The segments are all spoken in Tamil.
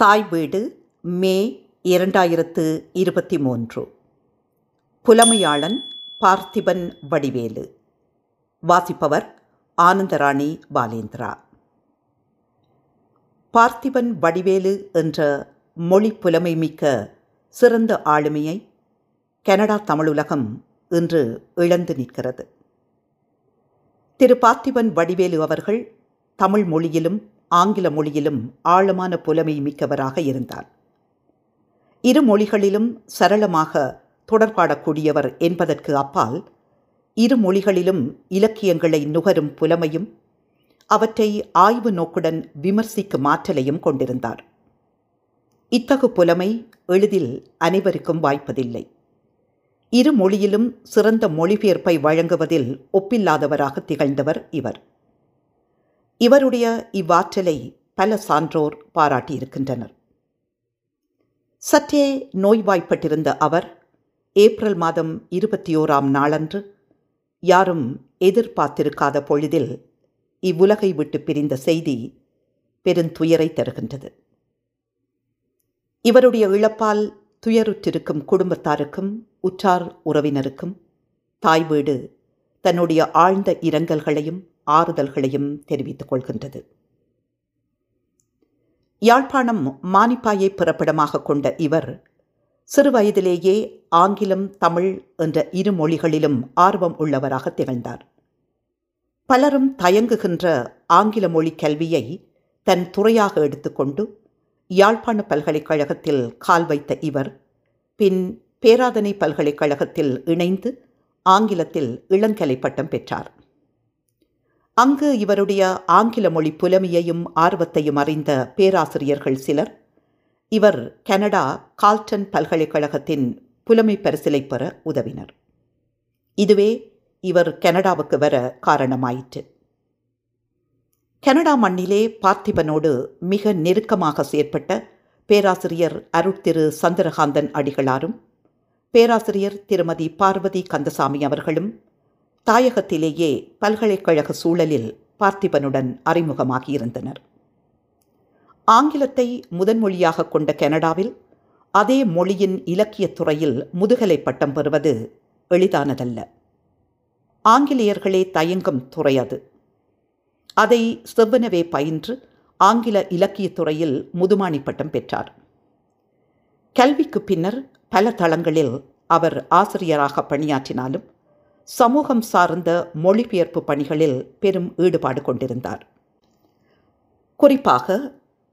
தாய் வீடு மே இரண்டாயிரத்து இருபத்தி மூன்று புலமையாளன் பார்த்திபன் வடிவேலு. வாசிப்பவர் ஆனந்தராணி பாலேந்திரா. பார்த்திபன் வடிவேலு என்ற மொழி புலமை மிக்க சிறந்த ஆளுமையை கனடா தமிழுலகம் இன்று இழந்து நிற்கிறது. திரு பார்த்திபன் வடிவேலு அவர்கள் தமிழ் மொழியிலும் ஆங்கில மொழியிலும் ஆழமான புலமை மிக்கவராக இருந்தார். இரு மொழிகளிலும் சரளமாக தொடர்பாடக்கூடியவர் என்பதற்கு அப்பால் இரு மொழிகளிலும் இலக்கியங்களை நுகரும் புலமையும் அவற்றை ஆய்வு நோக்குடன் விமர்சிக்கும் ஆற்றலையும் கொண்டிருந்தார். இத்தகு புலமை எளிதில் அனைவருக்கும் வாய்ப்பதில்லை. இரு மொழியிலும் சிறந்த மொழிபெயர்ப்பை வழங்குவதில் ஒப்பில்லாதவராக திகழ்ந்தவர் இவர். இவருடைய இவ்வாற்றலை பல சான்றோர் பாராட்டியிருக்கின்றனர். சற்றே நோய்வாய்ப்பட்டிருந்த அவர் ஏப்ரல் மாதம் இருபத்தி ஓராம் நாளன்று யாரும் எதிர்பார்த்திருக்காத பொழுதில் இவ்வுலகை விட்டு பிரிந்த செய்தி பெருந்துயரை தருகின்றது. இவருடைய இழப்பால் துயருற்றிருக்கும் குடும்பத்தாருக்கும் உற்றார் உறவினருக்கும் தாய் வீடு தன்னுடைய ஆழ்ந்த இரங்கல்களையும் ஆறுதல்களையும் தெரிவித்துக் கொள்கின்றது. யாழ்ப்பாணம் மானிப்பாயை பிறப்பிடமாக கொண்ட இவர் சிறுவயதிலேயே ஆங்கிலம் தமிழ் என்ற இரு மொழிகளிலும் ஆர்வம் உள்ளவராக திகழ்ந்தார். பலரும் தயங்குகின்ற ஆங்கில மொழி கல்வியை தன் துறையாக எடுத்துக்கொண்டு யாழ்ப்பாண பல்கலைக்கழகத்தில் கால் வைத்த இவர் பின் பேராதனை பல்கலைக்கழகத்தில் இணைந்து ஆங்கிலத்தில் இளங்கலை பட்டம் பெற்றார். அங்கு இவருடைய ஆங்கில மொழி புலமையையும் ஆர்வத்தையும் அறிந்த பேராசிரியர்கள் சிலர். இவர் கனடா கால்டன் பல்கலைக்கழகத்தின் புலமை பரிசிலை பெற உதவினர். இதுவே இவர் கனடாவுக்கு வர காரணமாயிற்று. கனடா மண்ணிலே பார்த்திபனோடு மிக நெருக்கமாக செயற்பட்ட பேராசிரியர் அருட்திரு சந்திரகாந்தன் அடிகளாரும் பேராசிரியர் திருமதி பார்வதி கந்தசாமி அவர்களும் தாயகத்திலேயே பல்கலைக்கழக சூழலில் பார்த்திபனுடன் அறிமுகமாகியிருந்தனர். ஆங்கிலத்தை முதன்மொழியாக கொண்ட கனடாவில் அதே மொழியின் இலக்கியத் துறையில் முதுகலை பட்டம் பெறுவது எளிதானதல்ல. ஆங்கிலேயர்களே தயங்கும் துறை அது. அதை செவ்வனவே பயின்று ஆங்கில இலக்கியத் துறையில் முதுமானி பட்டம் பெற்றார். கல்விக்கு பின்னர் பல தளங்களில் அவர் ஆசிரியராக பணியாற்றினாலும் சமூகம் சார்ந்த மொழிபெயர்ப்பு பணிகளில் பெரும் ஈடுபாடு கொண்டிருந்தார். குறிப்பாக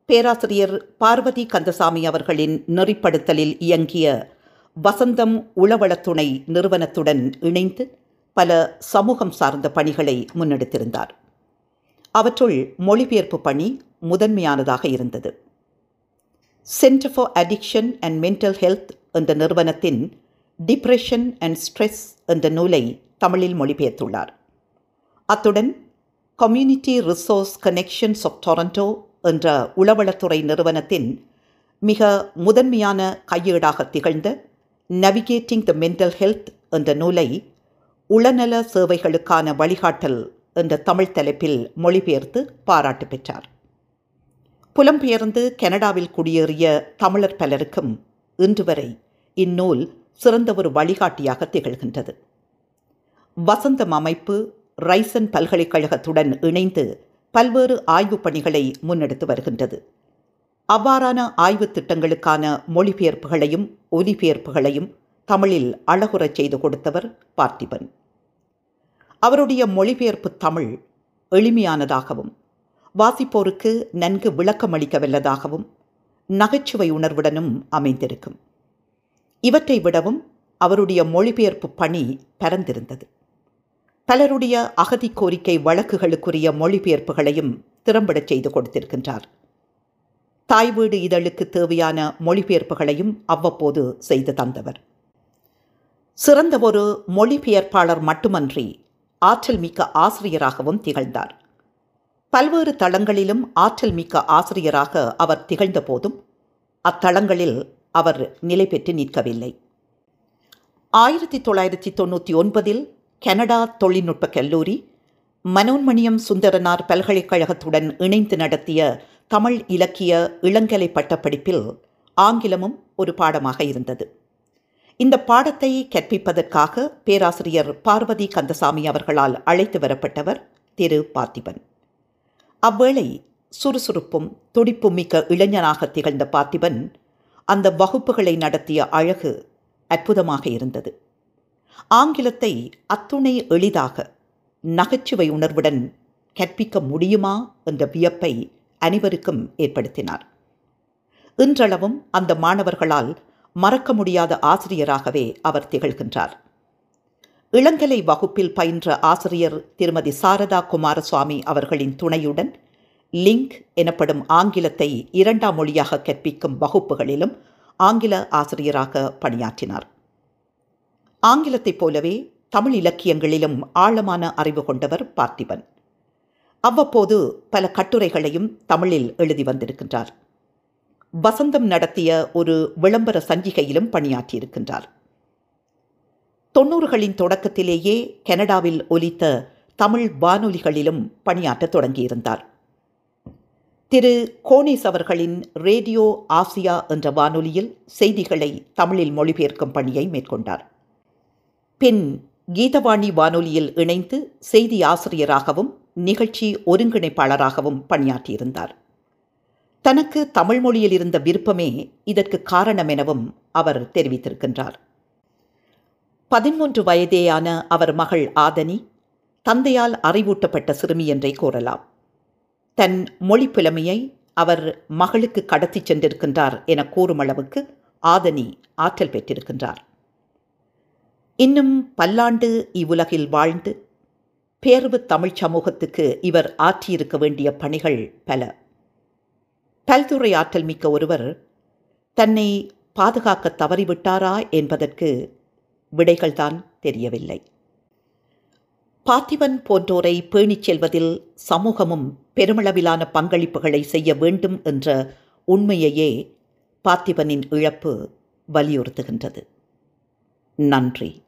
பேராசிரியர் பார்வதி கந்தசாமி அவர்களின் நெறிப்படுத்தலில் இயங்கிய வசந்தம் உளவளத்துணை நிறுவனத்துடன் இணைந்து பல சமூகம் சார்ந்த பணிகளை முன்னெடுத்திருந்தார். அவற்றுள் மொழிபெயர்ப்பு பணி முதன்மையானதாக இருந்தது. Centre for addiction and mental health என்ற நிறுவனத்தின் டிப்ரெஷன் அண்ட் ஸ்ட்ரெஸ் என்ற நூலை தமிழில் மொழிபெயர்த்துள்ளார். அத்துடன் community resource connections of Toronto என்ற உளவளத்துறை நிறுவனத்தின் மிக முதன்மையான கையேடாக திகழ்ந்த நவிகேட்டிங் த மென்டல் ஹெல்த் என்ற நூலை உளநல சேவைகளுக்கான வழிகாட்டல் என்ற தமிழ் தலைப்பில் மொழிபெயர்த்து பாராட்டு பெற்றார். புலம்பெயர்ந்து கனடாவில் குடியேறிய தமிழர் பலருக்கும் இன்று வரை இந்நூல் சிறந்த ஒரு வழிகாட்டியாக திகழ்கின்றது. வசந்தம் அமைப்பு ரைசன் பல்கலைக்கழகத்துடன் இணைந்து பல்வேறு ஆய்வுப் பணிகளை முன்னெடுத்து வருகின்றது. அவ்வாறான ஆய்வுத் திட்டங்களுக்கான மொழிபெயர்ப்புகளையும் ஒலிபெயர்ப்புகளையும் தமிழில் அழகுறச் செய்து கொடுத்தவர் பார்த்திபன். அவருடைய மொழிபெயர்ப்பு தமிழ் எளிமையானதாகவும் வாசிப்போருக்கு நன்கு விளக்கமளிக்க வல்லதாகவும் நகைச்சுவை உணர்வுடனும் அமைந்திருக்கும். இவற்றை விடவும் அவருடைய மொழிபெயர்ப்பு பணி பரந்திருந்தது. பலருடைய அகதி கோரிக்கை வழக்குகளுக்குரிய மொழிபெயர்ப்புகளையும் திறம்படச் செய்து கொடுத்திருக்கின்றார். தாய் வீடு இதழுக்கு தேவையான மொழிபெயர்ப்புகளையும் அவ்வப்போது செய்து தந்தவர். சிறந்த ஒரு மொழிபெயர்ப்பாளர் மட்டுமன்றி ஆற்றல் மிக்க ஆசிரியராகவும் திகழ்ந்தார். பல்வேறு தளங்களிலும் ஆற்றல் மிக்க ஆசிரியராக அவர் திகழ்ந்த போதும் அத்தளங்களில் அவர் நிலை பெற்று நிற்கவில்லை. ஆயிரத்தி தொள்ளாயிரத்தி தொண்ணூற்றி ஒன்பதில் கனடா தொழில்நுட்ப கல்லூரி மனோன்மணியம் சுந்தரனார் பல்கலைக்கழகத்துடன் இணைந்து நடத்திய தமிழ் இலக்கிய இளங்கலை பட்டப்படிப்பில் ஆங்கிலமும் ஒரு பாடமாக இருந்தது. இந்த பாடத்தை கற்பிப்பதற்காக பேராசிரியர் பார்வதி கந்தசாமி அவர்களால் அழைத்து வரப்பட்டவர் திரு. பார்த்திபன். அவ்வேளை சுறுசுறுப்பும் துடிப்பும் மிக்க இளைஞனாக திகழ்ந்த பார்த்திபன் அந்த வகுப்புகளை நடத்திய அழகு அற்புதமாக இருந்தது. ஆங்கிலத்தை அத்துணை எளிதாக நகைச்சுவை உணர்வுடன் கற்பிக்க முடியுமா என்ற வியப்பை அனைவருக்கும் ஏற்படுத்தினார். இன்றளவும் அந்த மாணவர்களால் மறக்க முடியாத ஆசிரியராகவே அவர் திகழ்கின்றார். இளங்கலை வகுப்பில் பயின்ற ஆசிரியர் திருமதி சாரதா குமாரசுவாமி அவர்களின் துணையுடன் லிங்க் எனப்படும் ஆங்கிலத்தை இரண்டாம் மொழியாக கற்பிக்கும் வகுப்புகளிலும் ஆங்கில ஆசிரியராக பணியாற்றினார். ஆங்கிலத்தைப் போலவே தமிழ் இலக்கியங்களிலும் ஆழமான அறிவு கொண்டவர் பார்த்திபன். அவ்வப்போது பல கட்டுரைகளையும் தமிழில் எழுதி வந்திருக்கின்றார். வசந்தம் நடத்திய ஒரு விளம்பர சஞ்சிகையிலும் பணியாற்றியிருக்கின்றார். தொன்னூறுகளின் தொடக்கத்திலேயே கனடாவில் ஒலித்த தமிழ் வானொலிகளிலும் பணியாற்றத் தொடங்கியிருந்தார். திரு. கோனேஸ் அவர்களின் ரேடியோ ஆசியா என்ற வானொலியில் செய்திகளை தமிழில் மொழிபெயர்க்கும் பணியை மேற்கொண்டார். பின் கீதவாணி வானொலியில் இணைந்து செய்தி ஆசிரியராகவும் நிகழ்ச்சி ஒருங்கிணைப்பாளராகவும் பணியாற்றியிருந்தார். தனக்கு தமிழ் மொழியில் இருந்த விருப்பமே இதற்கு காரணம் எனவும் அவர் தெரிவித்திருக்கின்றார். பதிமூன்று வயதேயான அவர் மகள் ஆதனி தந்தையால் அறிவூட்டப்பட்ட சிறுமி என்றே கூறலாம். தன் மொழி புலமையை அவர் மகளுக்கு கடத்தி சென்றிருக்கின்றார் என கூறும் அளவுக்கு ஆதனி ஆற்றல் பெற்றிருக்கின்றார். இன்னும் பல்லாண்டு இவ்வுலகில் வாழ்ந்து பேர்வு தமிழ் சமூகத்துக்கு இவர் ஆற்றியிருக்க வேண்டிய பணிகள் பல. பல்துறை ஆற்றல் மிக்க ஒருவர் தன்னை பாதுகாக்க தவறிவிட்டாரா என்பதற்கு விடைகள்தான் தெரியவில்லை. பார்த்திபன் போன்றோரை பேணிச் செல்வதில் சமூகமும் பெருமளவிலான பங்களிப்புகளை செய்ய வேண்டும் என்ற உண்மையையே பார்த்திபனின் இழப்பு வலியுறுத்துகின்றது. நன்றி.